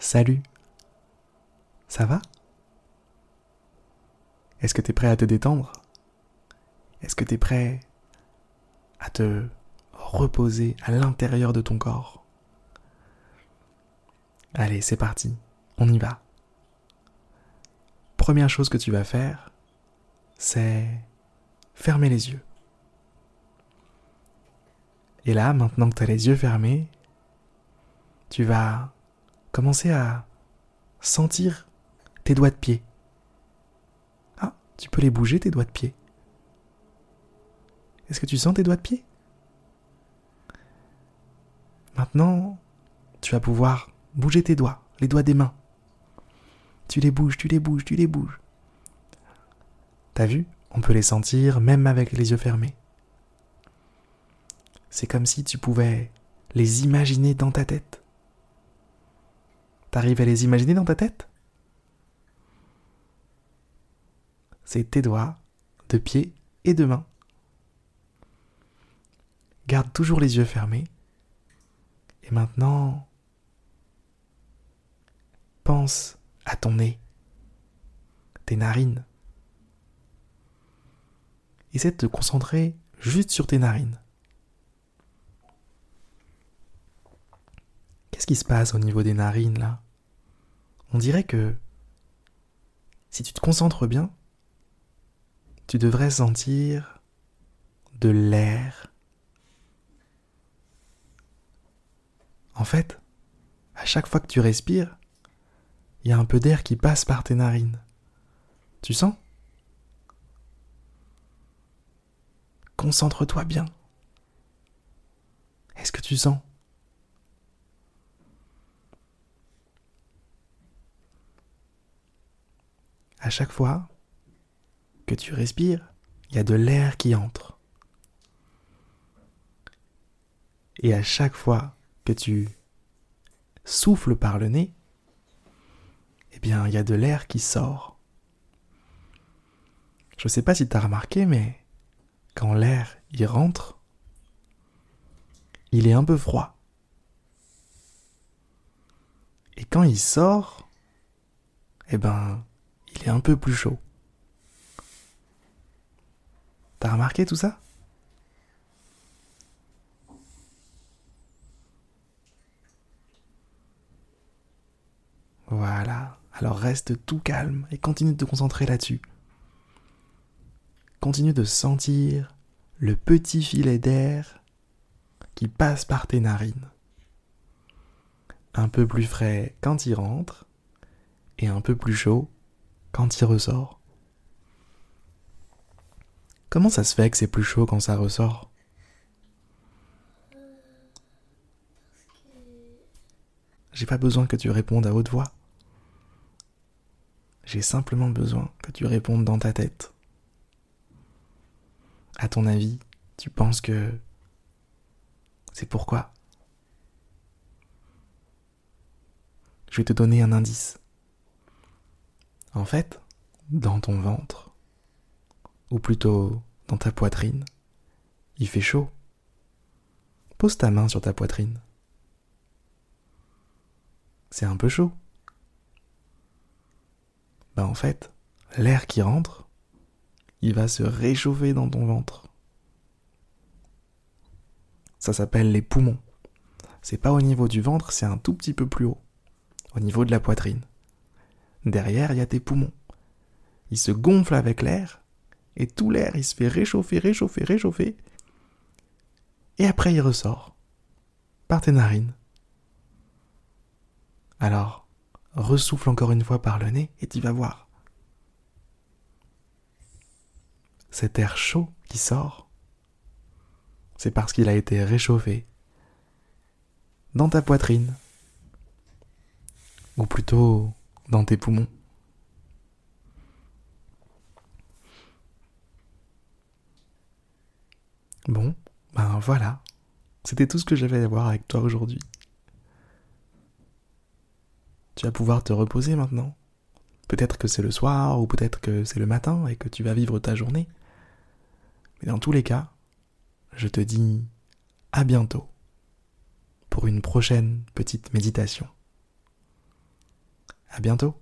Salut. Ça va? Est-ce que tu es prêt à te détendre? Est-ce que tu es prêt à te reposer à l'intérieur de ton corps? Allez, c'est parti. On y va. Première chose que tu vas faire, c'est fermer les yeux. Et là, maintenant que tu as les yeux fermés, tu vas commencer à sentir tes doigts de pied. Ah, tu peux les bouger, tes doigts de pied. Est-ce que tu sens tes doigts de pied? Maintenant, tu vas pouvoir bouger tes doigts, les doigts des mains. Tu les bouges, tu les bouges, tu les bouges. T'as vu? On peut les sentir même avec les yeux fermés. C'est comme si tu pouvais les imaginer dans ta tête. T'arrives à les imaginer dans ta tête? C'est tes doigts de pied et de main. Garde toujours les yeux fermés. Et maintenant, pense à ton nez, tes narines. Essaie de te concentrer juste sur tes narines. Qu'est-ce qui se passe au niveau des narines là? On dirait que si tu te concentres bien, tu devrais sentir de l'air. En fait, à chaque fois que tu respires, il y a un peu d'air qui passe par tes narines. Tu sens? Concentre-toi bien. Est-ce que tu sens? À chaque fois que tu respires, il y a de l'air qui entre. Et à chaque fois que tu souffles par le nez, eh bien, il y a de l'air qui sort. Je ne sais pas si tu as remarqué, mais quand l'air y rentre, il est un peu froid. Et quand il sort, eh ben, il est un peu plus chaud. T'as remarqué tout ça? Voilà. Alors reste tout calme et continue de te concentrer là-dessus. Continue de sentir le petit filet d'air qui passe par tes narines. Un peu plus frais quand il rentre et un peu plus chaud quand il ressort. Comment ça se fait que c'est plus chaud quand ça ressort? J'ai pas besoin que tu répondes à haute voix. J'ai simplement besoin que tu répondes dans ta tête. À ton avis, tu penses que c'est pourquoi? Je vais te donner un indice. En fait, dans ton ventre, ou plutôt dans ta poitrine, il fait chaud. Pose ta main sur ta poitrine. C'est un peu chaud. Bah en fait, l'air qui rentre, il va se réchauffer dans ton ventre. Ça s'appelle les poumons. C'est pas au niveau du ventre, c'est un tout petit peu plus haut, au niveau de la poitrine. Derrière, il y a tes poumons. Ils se gonflent avec l'air, et tout l'air, il se fait réchauffer, réchauffer, réchauffer. Et après, il ressort par tes narines. Alors, ressouffle encore une fois par le nez et tu vas voir. Cet air chaud qui sort, c'est parce qu'il a été réchauffé dans ta poitrine, ou plutôt dans tes poumons. Bon, ben voilà. C'était tout ce que j'avais à voir avec toi aujourd'hui. Tu vas pouvoir te reposer maintenant. Peut-être que c'est le soir ou peut-être que c'est le matin et que tu vas vivre ta journée. Mais dans tous les cas, je te dis à bientôt pour une prochaine petite méditation. À bientôt